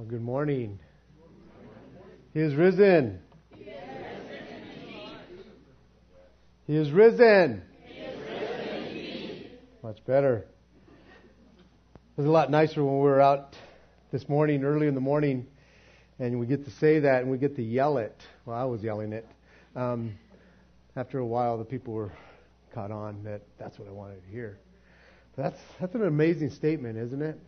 Well, good morning. He is risen. He is risen. Much better. It was a lot nicer when we were out this morning, early in the morning, and we get to say that and we get to yell it. Well, I was yelling it. Um, after a while, the people were caught on that that's what I wanted to hear. But that's that's an amazing statement, isn't it?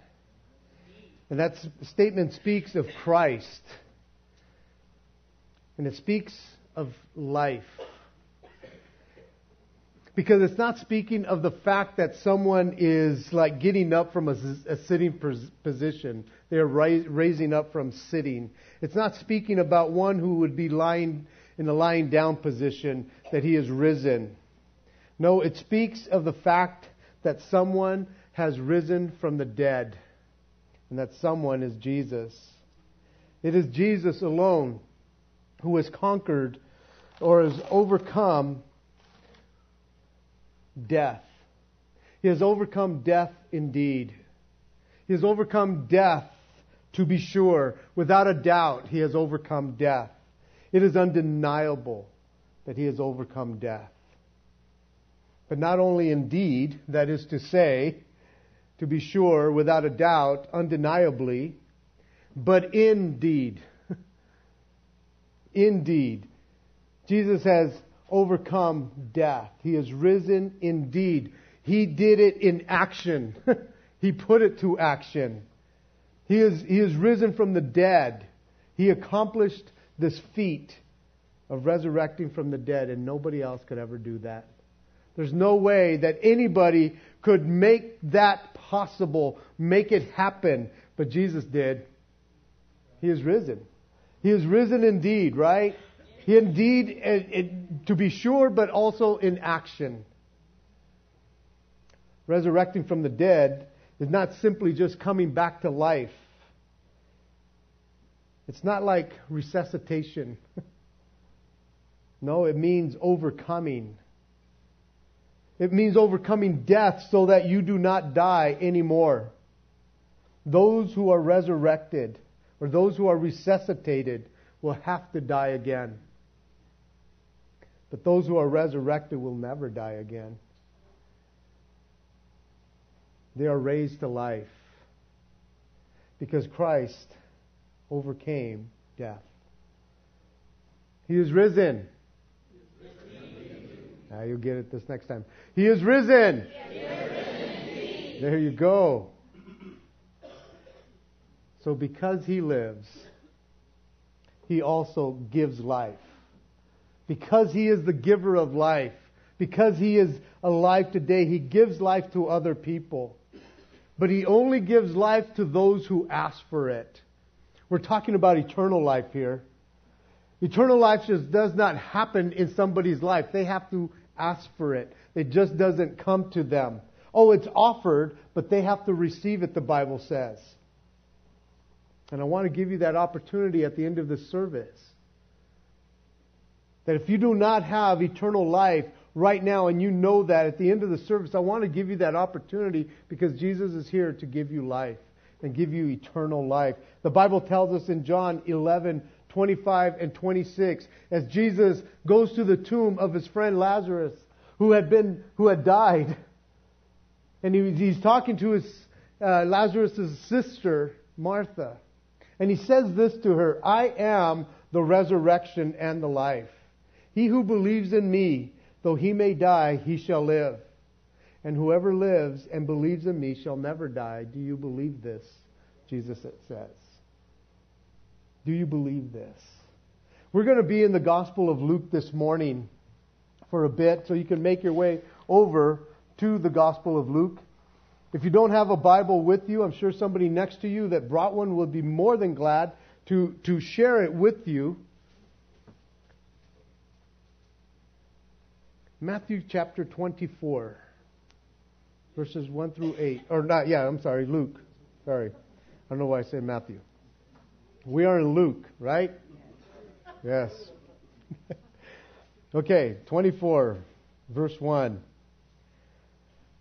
And that statement speaks of Christ. And it speaks of life. Because it's not speaking of the fact that someone is like getting up from a, a sitting position. They are raising up from sitting. It's not speaking about one who would be lying in a lying down position that he is risen. No, it speaks of the fact that someone has risen from the dead and that someone is Jesus. It is Jesus alone who has conquered or has overcome death. He has overcome death indeed. He has overcome death to be sure. Without a doubt, he has overcome death. It is undeniable that he has overcome death. But not only indeed, that is to say, to be sure, without a doubt, undeniably, but indeed. indeed. Jesus has overcome death. He has risen indeed. He did it in action. he put it to action. He is, he is risen from the dead. He accomplished this feat of resurrecting from the dead, and nobody else could ever do that. There's no way that anybody could make that possible, make it happen. But Jesus did. He is risen. He is risen indeed, right? He indeed, it, it, to be sure, but also in action. Resurrecting from the dead is not simply just coming back to life. It's not like resuscitation. no, it means overcoming. It means overcoming death so that you do not die anymore. Those who are resurrected or those who are resuscitated will have to die again. But those who are resurrected will never die again. They are raised to life because Christ overcame death. He is risen. You'll get it this next time. He is risen. He is risen there you go. So because he lives, he also gives life. Because he is the giver of life, because he is alive today, he gives life to other people. But he only gives life to those who ask for it. We're talking about eternal life here. Eternal life just does not happen in somebody's life. They have to ask for it. It just doesn't come to them. Oh, it's offered, but they have to receive it, the Bible says. And I want to give you that opportunity at the end of this service. That if you do not have eternal life right now and you know that at the end of the service, I want to give you that opportunity because Jesus is here to give you life and give you eternal life. The Bible tells us in John 11, 25 and 26, as Jesus goes to the tomb of his friend Lazarus, who had been, who had died, and he, he's talking to his, uh, Lazarus' sister, Martha, and he says this to her, I am the resurrection and the life. He who believes in me, though he may die, he shall live. And whoever lives and believes in me shall never die. Do you believe this? Jesus says. Do you believe this? We're going to be in the Gospel of Luke this morning for a bit, so you can make your way over to the Gospel of Luke. If you don't have a Bible with you, I'm sure somebody next to you that brought one would be more than glad to, to share it with you. Matthew chapter 24, verses 1 through 8. Or not, yeah, I'm sorry, Luke. Sorry. I don't know why I said Matthew. We are in Luke, right? Yes. okay, 24, verse 1.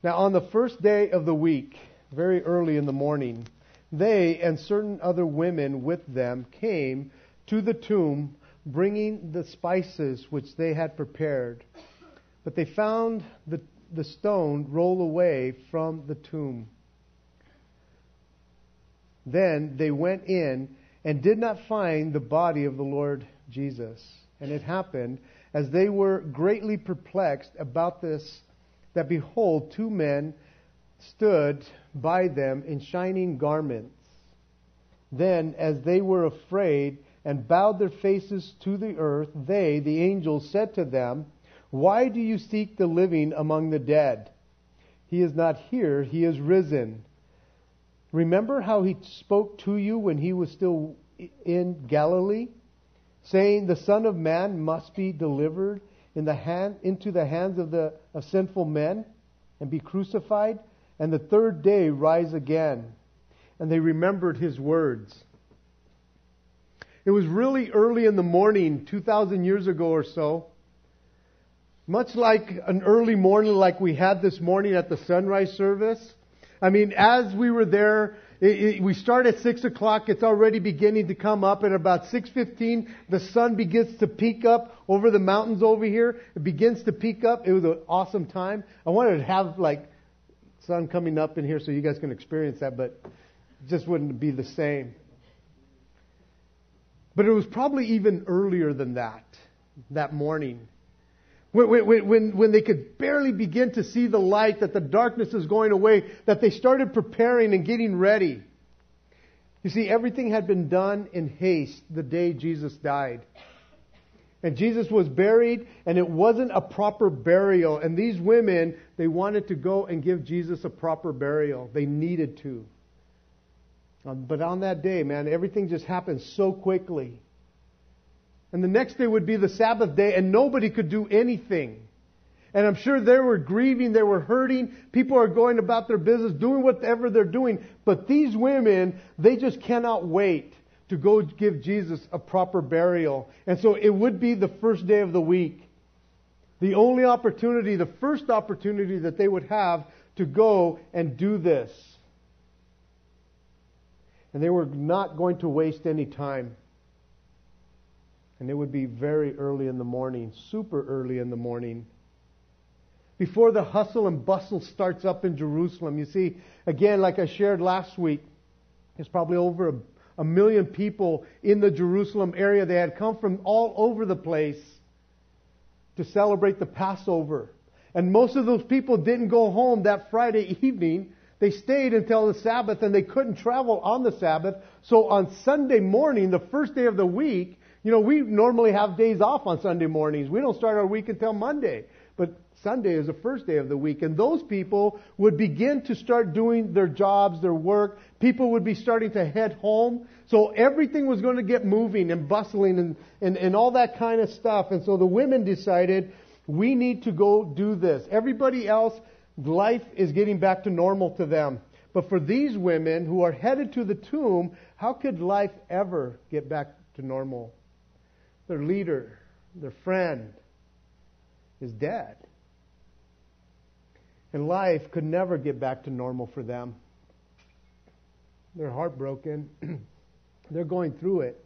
Now, on the first day of the week, very early in the morning, they and certain other women with them came to the tomb bringing the spices which they had prepared. But they found the, the stone roll away from the tomb. Then they went in and did not find the body of the Lord Jesus. And it happened, as they were greatly perplexed about this, that behold, two men stood by them in shining garments. Then, as they were afraid and bowed their faces to the earth, they, the angels, said to them, Why do you seek the living among the dead? He is not here, he is risen. Remember how he spoke to you when he was still in Galilee, saying, The Son of Man must be delivered in the hand, into the hands of, the, of sinful men and be crucified and the third day rise again. And they remembered his words. It was really early in the morning, 2,000 years ago or so. Much like an early morning like we had this morning at the sunrise service. I mean, as we were there, it, it, we start at 6 o'clock. It's already beginning to come up. At about 6.15, the sun begins to peek up over the mountains over here. It begins to peek up. It was an awesome time. I wanted to have like sun coming up in here so you guys can experience that, but it just wouldn't be the same. But it was probably even earlier than that, that morning. When, when, when, they could barely begin to see the light, that the darkness is going away, that they started preparing and getting ready. You see, everything had been done in haste the day Jesus died. And Jesus was buried, and it wasn't a proper burial. And these women, they wanted to go and give Jesus a proper burial. They needed to. Um, but on that day, man, everything just happened so quickly. And the next day would be the Sabbath day, and nobody could do anything. And I'm sure they were grieving, they were hurting. People are going about their business, doing whatever they're doing. But these women, they just cannot wait to go give Jesus a proper burial. And so it would be the first day of the week. The only opportunity, the first opportunity that they would have to go and do this. And they were not going to waste any time. And it would be very early in the morning, super early in the morning. Before the hustle and bustle starts up in Jerusalem. You see, again, like I shared last week, there's probably over a a million people in the Jerusalem area. They had come from all over the place to celebrate the Passover. And most of those people didn't go home that Friday evening. They stayed until the Sabbath and they couldn't travel on the Sabbath. So on Sunday morning, the first day of the week, you know, we normally have days off on Sunday mornings. We don't start our week until Monday. But Sunday is the first day of the week. And those people would begin to start doing their jobs, their work. People would be starting to head home. So everything was going to get moving and bustling and, and, and all that kind of stuff. And so the women decided, we need to go do this. Everybody else, life is getting back to normal to them. But for these women who are headed to the tomb, how could life ever get back to normal? Their leader, their friend, is dead. And life could never get back to normal for them. They're heartbroken. They're going through it.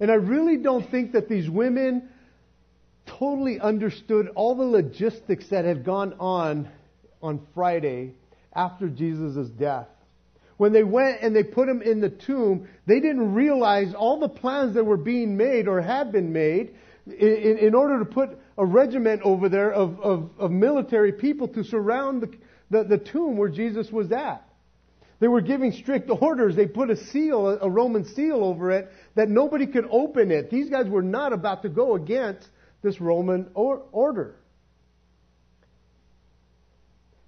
And I really don't think that these women totally understood all the logistics that had gone on on Friday after Jesus' death. When they went and they put him in the tomb, they didn't realize all the plans that were being made or had been made in, in order to put a regiment over there of, of, of military people to surround the, the, the tomb where Jesus was at. They were giving strict orders. They put a seal, a Roman seal over it, that nobody could open it. These guys were not about to go against this Roman or, order.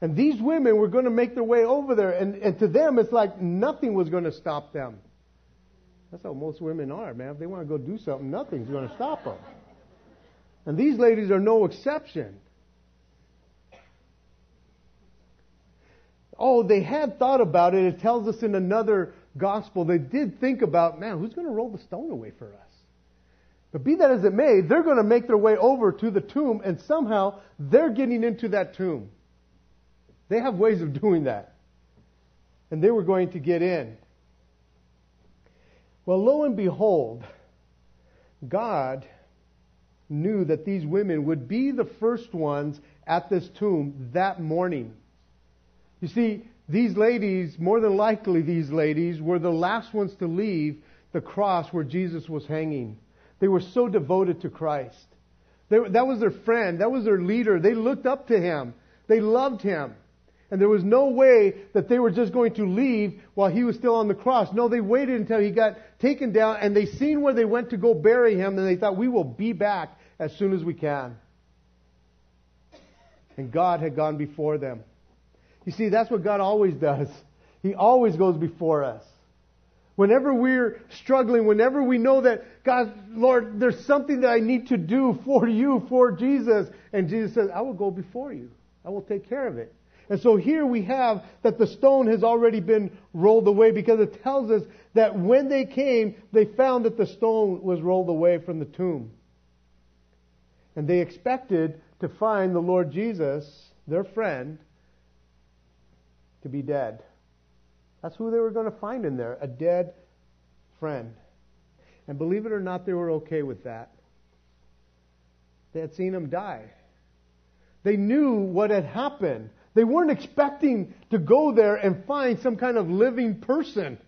And these women were going to make their way over there, and, and to them, it's like nothing was going to stop them. That's how most women are, man. If they want to go do something, nothing's going to stop them. And these ladies are no exception. Oh, they had thought about it. It tells us in another gospel they did think about, man, who's going to roll the stone away for us? But be that as it may, they're going to make their way over to the tomb, and somehow they're getting into that tomb. They have ways of doing that. and they were going to get in. Well, lo and behold, God knew that these women would be the first ones at this tomb that morning. You see, these ladies, more than likely these ladies, were the last ones to leave the cross where Jesus was hanging. They were so devoted to Christ. They, that was their friend. That was their leader. They looked up to him. They loved him. And there was no way that they were just going to leave while he was still on the cross. No, they waited until he got taken down and they seen where they went to go bury him and they thought, we will be back as soon as we can. And God had gone before them. You see, that's what God always does. He always goes before us. Whenever we're struggling, whenever we know that, God, Lord, there's something that I need to do for you, for Jesus, and Jesus says, I will go before you. I will take care of it. And so here we have that the stone has already been rolled away because it tells us that when they came, they found that the stone was rolled away from the tomb. And they expected to find the Lord Jesus, their friend, to be dead. That's who they were going to find in there, a dead friend. And believe it or not, they were okay with that. They had seen him die. They knew what had happened. They weren't expecting to go there and find some kind of living person.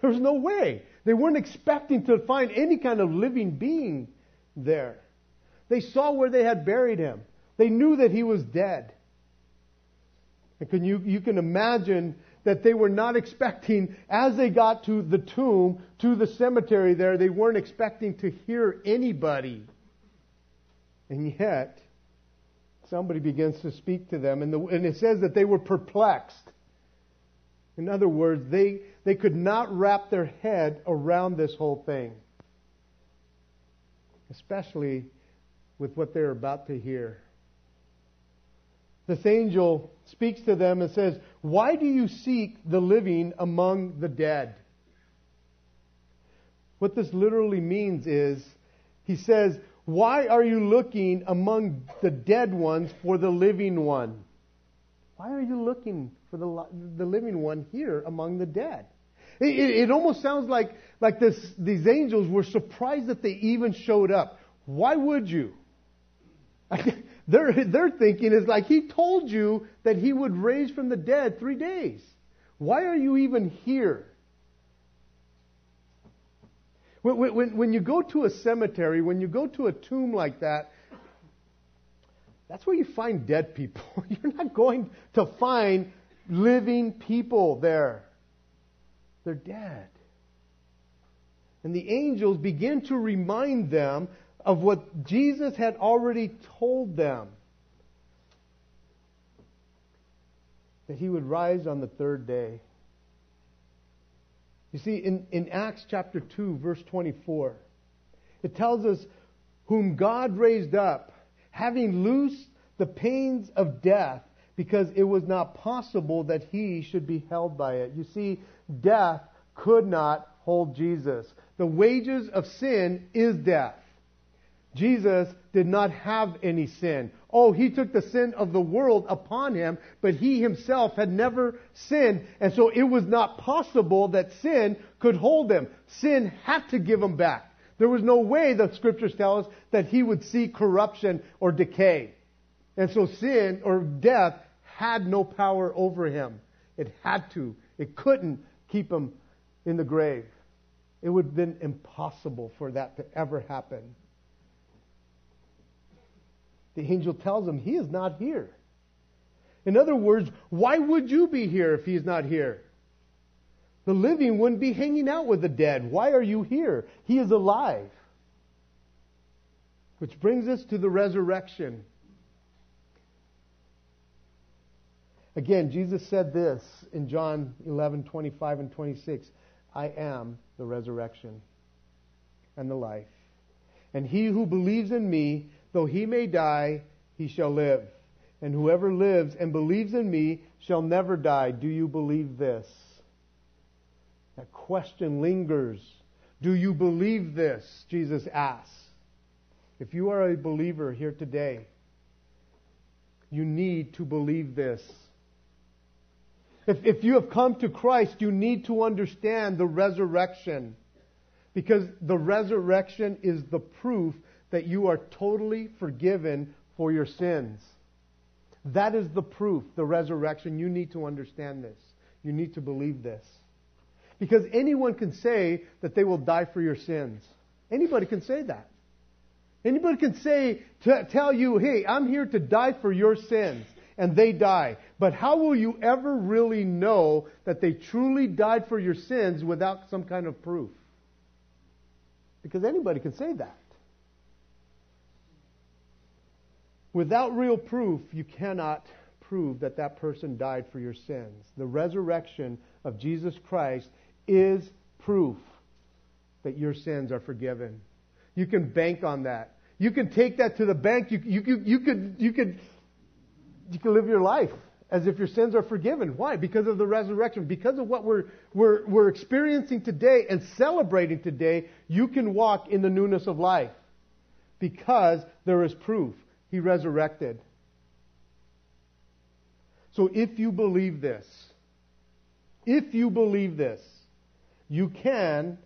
There's no way. They weren't expecting to find any kind of living being there. They saw where they had buried him. They knew that he was dead. And can you, you can imagine that they were not expecting, as they got to the tomb, to the cemetery there, they weren't expecting to hear anybody. And yet, somebody begins to speak to them, and, the, and it says that they were perplexed. In other words, they, they could not wrap their head around this whole thing, especially with what they're about to hear this angel speaks to them and says, Why do you seek the living among the dead? What this literally means is, he says, Why are you looking among the dead ones for the living one? Why are you looking for the, the living one here among the dead? It, it, it almost sounds like, like this, these angels were surprised that they even showed up. Why would you? Their, their thinking is like, He told you that He would raise from the dead three days. Why are you even here? When, when, when you go to a cemetery, when you go to a tomb like that, that's where you find dead people. You're not going to find living people there. They're dead. And the angels begin to remind them of what Jesus had already told them that he would rise on the third day. You see, in, in Acts chapter 2, verse 24, it tells us, Whom God raised up, having loosed the pains of death, because it was not possible that he should be held by it. You see, death could not hold Jesus. The wages of sin is death. Jesus did not have any sin. Oh, he took the sin of the world upon him, but he himself had never sinned, and so it was not possible that sin could hold him. Sin had to give him back. There was no way, the scriptures tell us, that he would see corruption or decay. And so sin or death had no power over him. It had to. It couldn't keep him in the grave. It would have been impossible for that to ever happen the angel tells him he is not here. In other words, why would you be here if he's not here? The living wouldn't be hanging out with the dead. Why are you here? He is alive. Which brings us to the resurrection. Again, Jesus said this in John 11, 25 and 26. I am the resurrection and the life. And he who believes in me, Though he may die, he shall live. And whoever lives and believes in me shall never die. Do you believe this? That question lingers. Do you believe this? Jesus asks. If you are a believer here today, you need to believe this. If, if you have come to Christ, you need to understand the resurrection. Because the resurrection is the proof that you are totally forgiven for your sins. That is the proof, the resurrection. You need to understand this. You need to believe this. Because anyone can say that they will die for your sins. Anybody can say that. Anybody can say, tell you, hey, I'm here to die for your sins, and they die. But how will you ever really know that they truly died for your sins without some kind of proof? Because anybody can say that. Without real proof, you cannot prove that that person died for your sins. The resurrection of Jesus Christ is proof that your sins are forgiven. You can bank on that. You can take that to the bank. You, you, you, you, could, you, could, you could live your life as if your sins are forgiven. Why? Because of the resurrection. Because of what we're, we're, we're experiencing today and celebrating today, you can walk in the newness of life. Because there is proof. He resurrected. So if you believe this, if you believe this, you can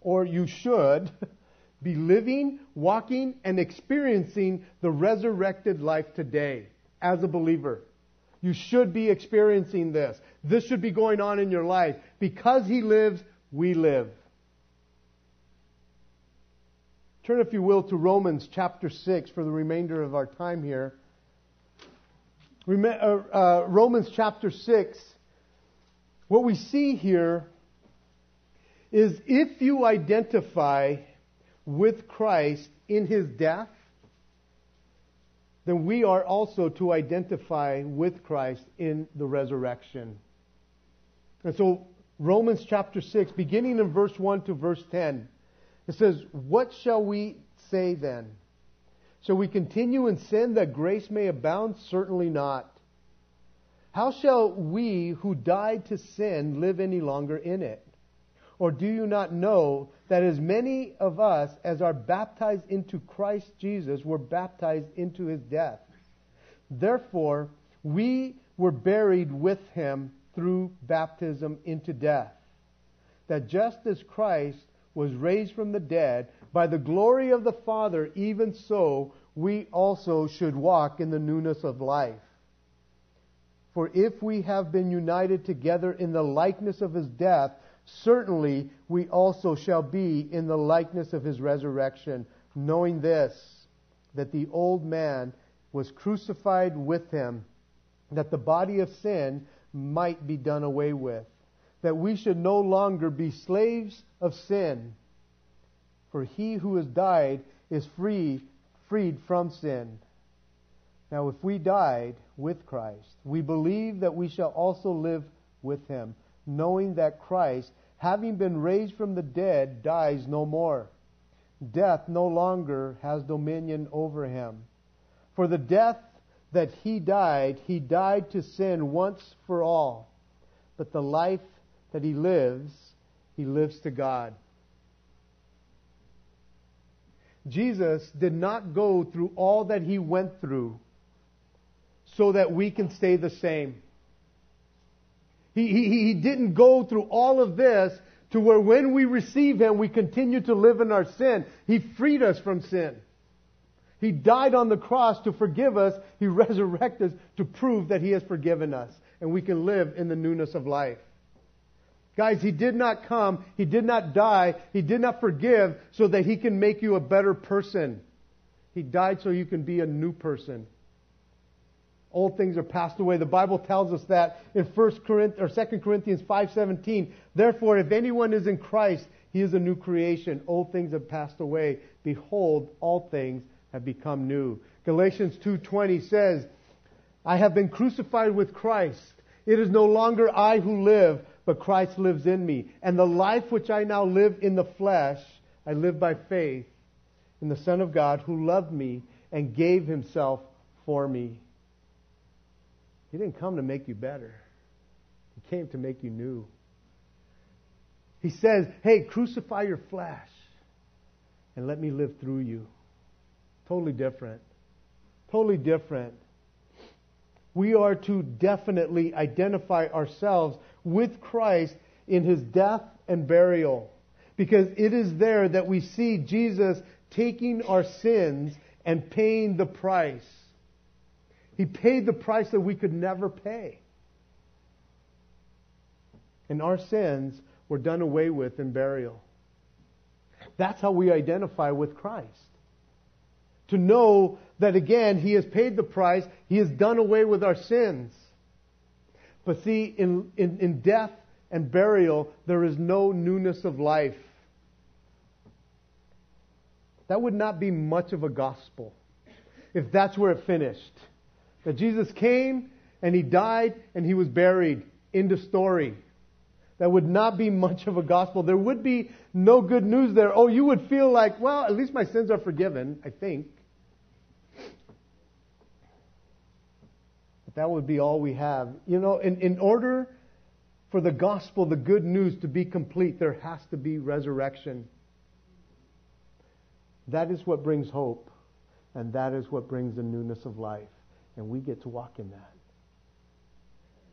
or you should be living, walking, and experiencing the resurrected life today as a believer. You should be experiencing this. This should be going on in your life. Because He lives, we live. Turn, if you will, to Romans chapter 6 for the remainder of our time here. Uh, uh, Romans chapter 6, what we see here is if you identify with Christ in his death, then we are also to identify with Christ in the resurrection. And so, Romans chapter 6, beginning in verse 1 to verse 10, it says, What shall we say then? Shall we continue in sin that grace may abound? Certainly not. How shall we who died to sin live any longer in it? Or do you not know that as many of us as are baptized into Christ Jesus were baptized into his death? Therefore, we were buried with him through baptism into death, that just as Christ was raised from the dead by the glory of the Father, even so we also should walk in the newness of life. For if we have been united together in the likeness of his death, certainly we also shall be in the likeness of his resurrection, knowing this, that the old man was crucified with him, that the body of sin might be done away with that we should no longer be slaves of sin. For he who has died is free, freed from sin. Now, if we died with Christ, we believe that we shall also live with him, knowing that Christ, having been raised from the dead, dies no more. Death no longer has dominion over him. For the death that he died, he died to sin once for all. But the life that he lives, he lives to God. Jesus did not go through all that he went through so that we can stay the same. He, he, he didn't go through all of this to where when we receive him, we continue to live in our sin. He freed us from sin. He died on the cross to forgive us. He resurrected us to prove that he has forgiven us. And we can live in the newness of life. Guys, He did not come, He did not die, He did not forgive so that He can make you a better person. He died so you can be a new person. Old things are passed away. The Bible tells us that in 1 Corinthians or 2 Corinthians 5:17. Therefore, if anyone is in Christ, he is a new creation. Old things have passed away. Behold, all things have become new. Galatians 2:20 says, I have been crucified with Christ. It is no longer I who live, but Christ lives in me. And the life which I now live in the flesh, I live by faith in the Son of God who loved me and gave himself for me. He didn't come to make you better. He came to make you new. He says, hey, crucify your flesh and let me live through you. Totally different. Totally different. we are to definitely identify ourselves with Christ in his death and burial. Because it is there that we see Jesus taking our sins and paying the price. He paid the price that we could never pay. And our sins were done away with in burial. That's how we identify with Christ. To know that again, He has paid the price, He has done away with our sins. But see, in, in, in death and burial, there is no newness of life. That would not be much of a gospel if that's where it finished. That Jesus came and He died and He was buried. End of story. That would not be much of a gospel. There would be no good news there. Oh, you would feel like, well, at least my sins are forgiven, I think. That would be all we have. You know, in, in order for the gospel, the good news to be complete, there has to be resurrection. That is what brings hope, and that is what brings the newness of life. And we get to walk in that.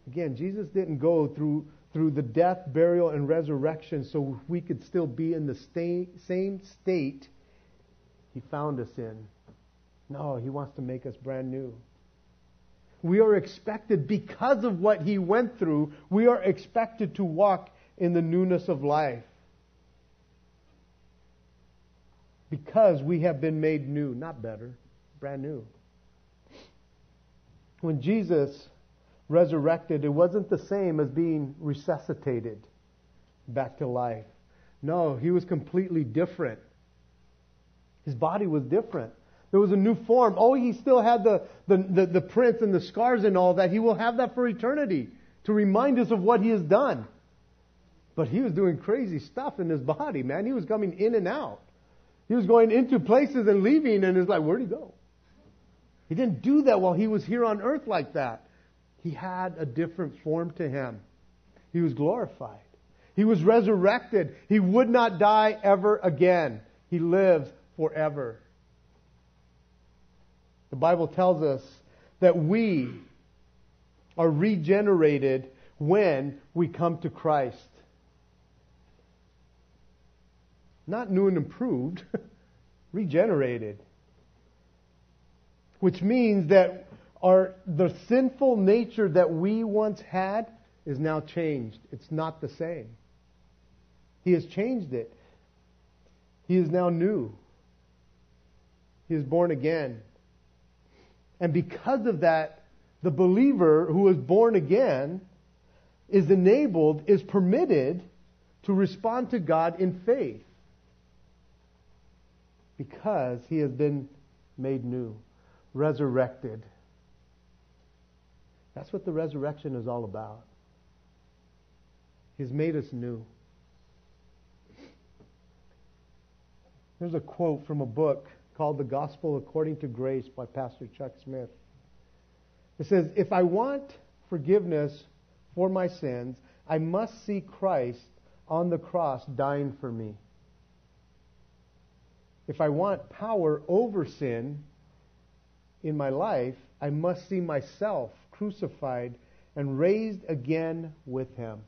Again, Jesus didn't go through through the death, burial, and resurrection so we could still be in the same state He found us in. No, He wants to make us brand new. We are expected, because of what He went through, we are expected to walk in the newness of life. Because we have been made new, not better, brand new. When Jesus resurrected, it wasn't the same as being resuscitated back to life. No, he was completely different. His body was different. There was a new form. Oh, he still had the, the, the, the prints and the scars and all that. He will have that for eternity to remind us of what he has done. But he was doing crazy stuff in his body, man. He was coming in and out. He was going into places and leaving, and it's like, where'd he go? He didn't do that while he was here on earth like that. He had a different form to him. He was glorified. He was resurrected. He would not die ever again. He lives forever. The Bible tells us that we are regenerated when we come to Christ. Not new and improved, regenerated. Which means that our, the sinful nature that we once had is now changed. It's not the same. He has changed it. He is now new. He is born again. And because of that, the believer who is born again is enabled, is permitted to respond to God in faith because he has been made new, resurrected. That's what the resurrection is all about. He's made us new. There's a quote from a book called The Gospel According to Grace by Pastor Chuck Smith. It says, If I want forgiveness for my sins, I must see Christ on the cross dying for me. If I want power over sin in my life, I must see myself crucified and raised again with him.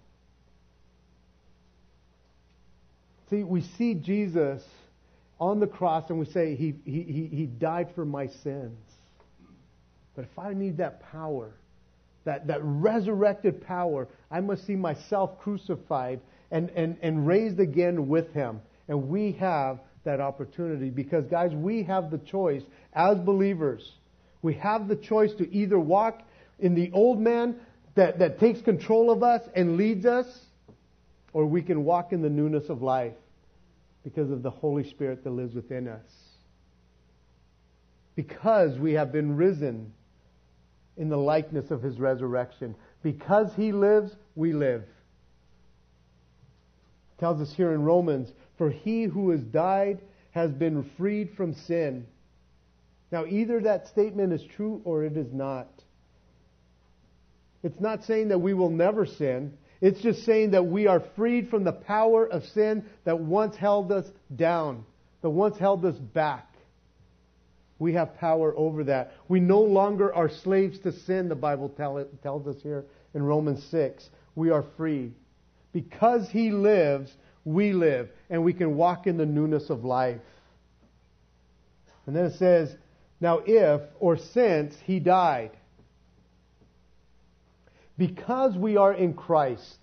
See, we see Jesus on the cross and we say he, he, he died for my sins. But if I need that power, that, that resurrected power, I must see myself crucified and, and, and raised again with him. And we have that opportunity because, guys, we have the choice as believers. We have the choice to either walk in the old man that, that takes control of us and leads us, or we can walk in the newness of life because of the Holy Spirit that lives within us. Because we have been risen in the likeness of his resurrection. Because he lives, we live. It tells us here in Romans, for he who has died has been freed from sin. Now, either that statement is true or it is not. It's not saying that we will never sin. It's just saying that we are freed from the power of sin that once held us down, that once held us back. We have power over that. We no longer are slaves to sin, the Bible tell tells us here in Romans 6. We are free. Because He lives, we live, and we can walk in the newness of life. And then it says, Now if, or since, He died, because we are in Christ,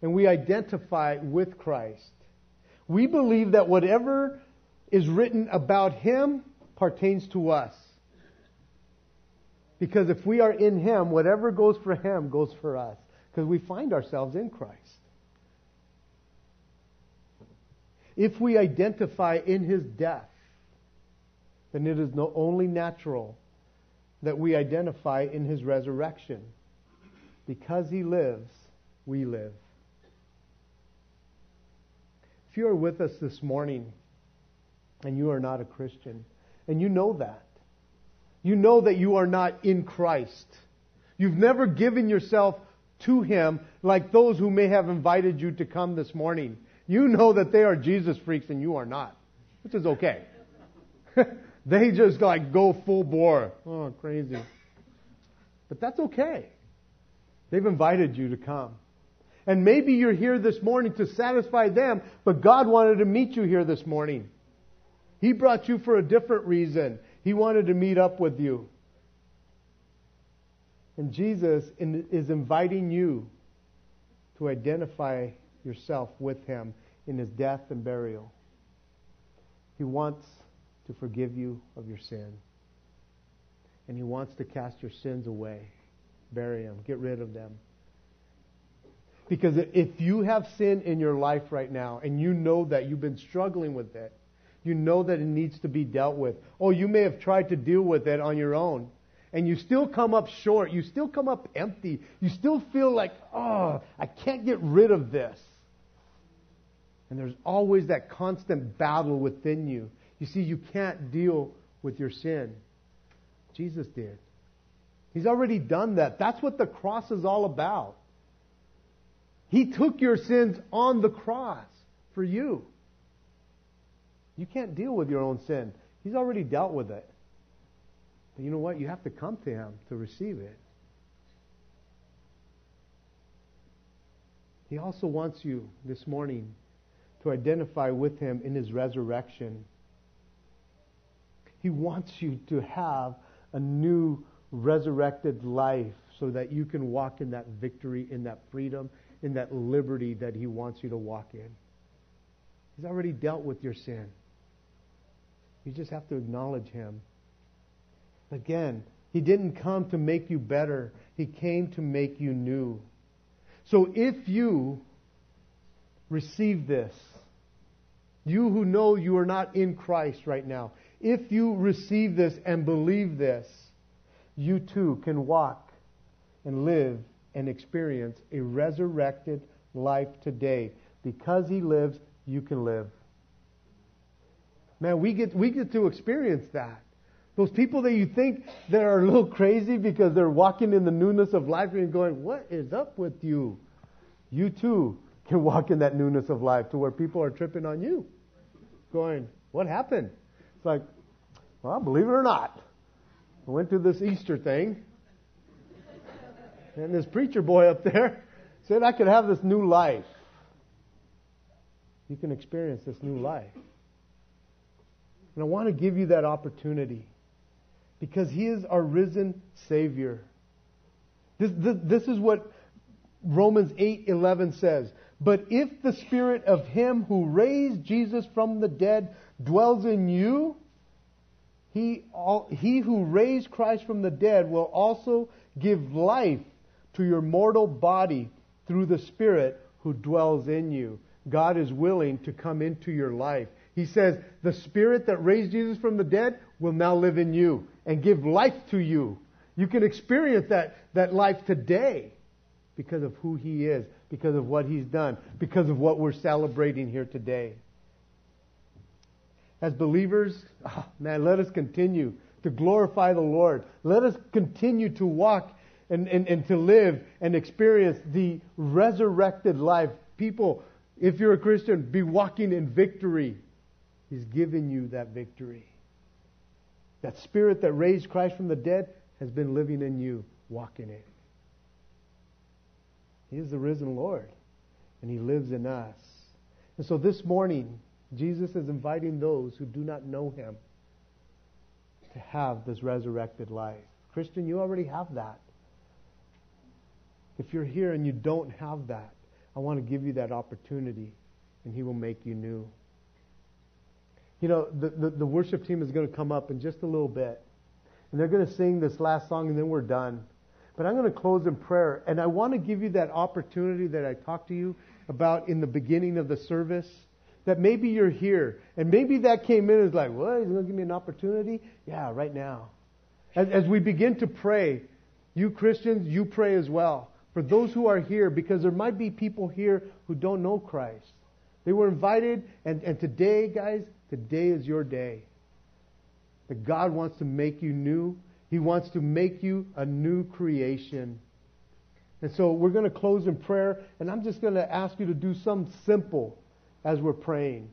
and we identify with Christ, we believe that whatever is written about Him pertains to us. Because if we are in Him, whatever goes for Him goes for us. Because we find ourselves in Christ. If we identify in His death, then it is only natural that we identify in His resurrection. Because He lives, we live. If you are with us this morning and you are not a Christian, and you know that, you know that you are not in Christ. You've never given yourself to Him like those who may have invited you to come this morning. You know that they are Jesus freaks and you are not, which is okay. they just like go full bore. Oh, crazy. But that's okay. They've invited you to come. And maybe you're here this morning to satisfy them, but God wanted to meet you here this morning. He brought you for a different reason. He wanted to meet up with you. And Jesus is inviting you to identify yourself with Him in His death and burial. He wants to forgive you of your sin. And He wants to cast your sins away, bury them, get rid of them. Because if you have sin in your life right now and you know that you've been struggling with it, you know that it needs to be dealt with. Oh, you may have tried to deal with it on your own and you still come up short. You still come up empty. You still feel like, oh, I can't get rid of this. And there's always that constant battle within you. You see, you can't deal with your sin. Jesus did. He's already done that. That's what the cross is all about. He took your sins on the cross for you. You can't deal with your own sin. He's already dealt with it. But you know what? You have to come to Him to receive it. He also wants you this morning to identify with Him in His resurrection. He wants you to have a new resurrected life so that you can walk in that victory, in that freedom, in that liberty that He wants you to walk in. He's already dealt with your sin. You just have to acknowledge Him. Again, He didn't come to make you better, He came to make you new. So if you receive this, you who know you are not in Christ right now, if you receive this and believe this, you too can walk and live and experience a resurrected life today. Because He lives, you can live. Man, we get, we get to experience that. Those people that you think that are a little crazy because they're walking in the newness of life and going, What is up with you? You too can walk in that newness of life to where people are tripping on you. Going, What happened? It's like, Well, believe it or not, I went to this Easter thing and this preacher boy up there said I could have this new life. You can experience this new life. And I want to give you that opportunity because he is our risen Savior. This, this, this is what Romans 8:11 says. But if the spirit of him who raised Jesus from the dead dwells in you, he, all, he who raised Christ from the dead will also give life to your mortal body through the Spirit who dwells in you. God is willing to come into your life. He says, The Spirit that raised Jesus from the dead will now live in you and give life to you. You can experience that, that life today because of who He is, because of what He's done, because of what we're celebrating here today. As believers, oh man, let us continue to glorify the Lord. Let us continue to walk and, and, and to live and experience the resurrected life. People, if you're a Christian, be walking in victory. He's given you that victory. That spirit that raised Christ from the dead has been living in you. Walk in. He is the risen Lord, and He lives in us. And so this morning, Jesus is inviting those who do not know Him to have this resurrected life. Christian, you already have that. If you're here and you don't have that, I want to give you that opportunity, and He will make you new. You know, the, the, the worship team is going to come up in just a little bit, and they're going to sing this last song, and then we're done. But I'm going to close in prayer, and I want to give you that opportunity that I talked to you about in the beginning of the service. That maybe you're here, and maybe that came in as like, what? He's going to give me an opportunity? Yeah, right now. As, as we begin to pray, you Christians, you pray as well. For those who are here, because there might be people here who don't know Christ. They were invited, and, and today, guys, today is your day. That God wants to make you new. He wants to make you a new creation. And so we're going to close in prayer, and I'm just going to ask you to do something simple as we're praying.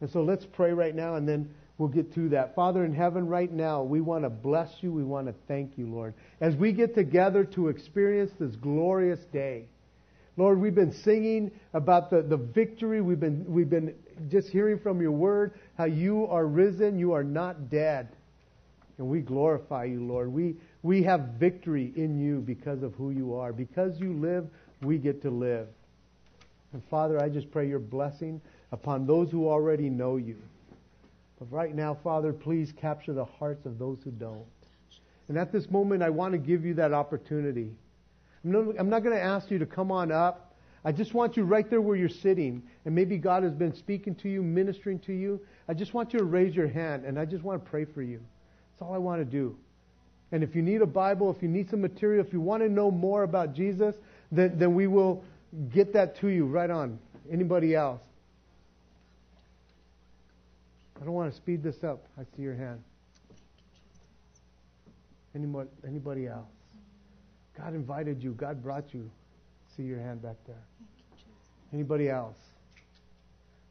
And so let's pray right now, and then we'll get to that. Father in heaven, right now, we want to bless you. We want to thank you, Lord. As we get together to experience this glorious day, Lord, we've been singing about the, the victory. We've been, we've been just hearing from your word how you are risen, you are not dead. And we glorify you, Lord. We, we have victory in you because of who you are. Because you live, we get to live. And Father, I just pray your blessing upon those who already know you. But right now, Father, please capture the hearts of those who don't. And at this moment, I want to give you that opportunity. I'm not going to ask you to come on up. I just want you right there where you're sitting, and maybe God has been speaking to you, ministering to you. I just want you to raise your hand, and I just want to pray for you. That's all I want to do. And if you need a Bible, if you need some material, if you want to know more about Jesus, then, then we will get that to you right on. Anybody else? I don't want to speed this up. I see your hand. Anybody, anybody else? God invited you. God brought you. See your hand back there. Anybody else?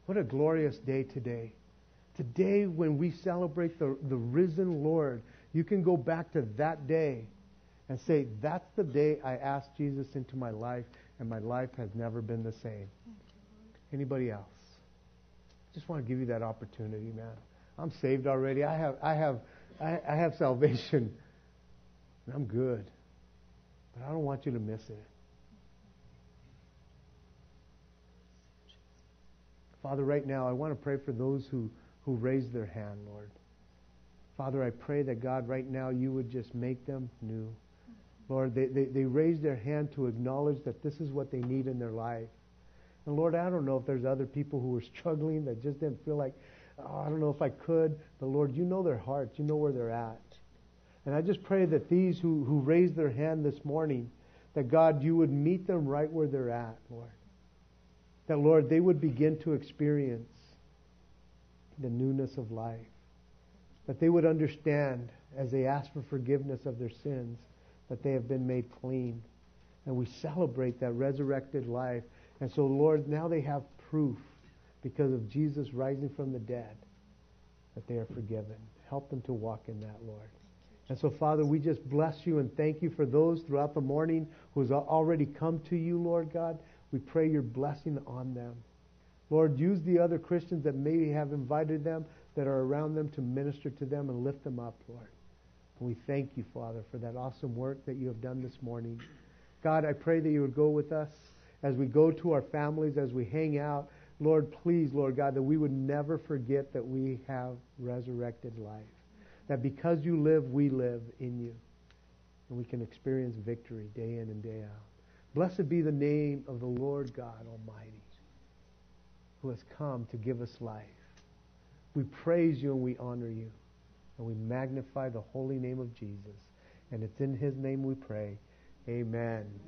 What a glorious day today. Today, when we celebrate the, the risen Lord, you can go back to that day and say, That's the day I asked Jesus into my life, and my life has never been the same. Anybody else? Just want to give you that opportunity, man. I'm saved already. I have, I have, I, I have salvation. And I'm good. But I don't want you to miss it. Father, right now, I want to pray for those who, who raise their hand, Lord. Father, I pray that God, right now, you would just make them new. Lord, they, they, they raise their hand to acknowledge that this is what they need in their life. And Lord, I don't know if there's other people who are struggling that just didn't feel like, oh, I don't know if I could. But Lord, you know their hearts. You know where they're at. And I just pray that these who, who raised their hand this morning, that God, you would meet them right where they're at, Lord. That, Lord, they would begin to experience the newness of life. That they would understand as they ask for forgiveness of their sins that they have been made clean. And we celebrate that resurrected life. And so, Lord, now they have proof because of Jesus rising from the dead that they are forgiven. Help them to walk in that, Lord. And so, Father, we just bless you and thank you for those throughout the morning who has already come to you, Lord God. We pray your blessing on them. Lord, use the other Christians that maybe have invited them, that are around them, to minister to them and lift them up, Lord. We thank you, Father, for that awesome work that you have done this morning. God, I pray that you would go with us as we go to our families, as we hang out. Lord, please, Lord God, that we would never forget that we have resurrected life that because you live, we live in you. And we can experience victory day in and day out. Blessed be the name of the Lord God Almighty, who has come to give us life. We praise you and we honor you. And we magnify the holy name of Jesus. And it's in his name we pray. Amen.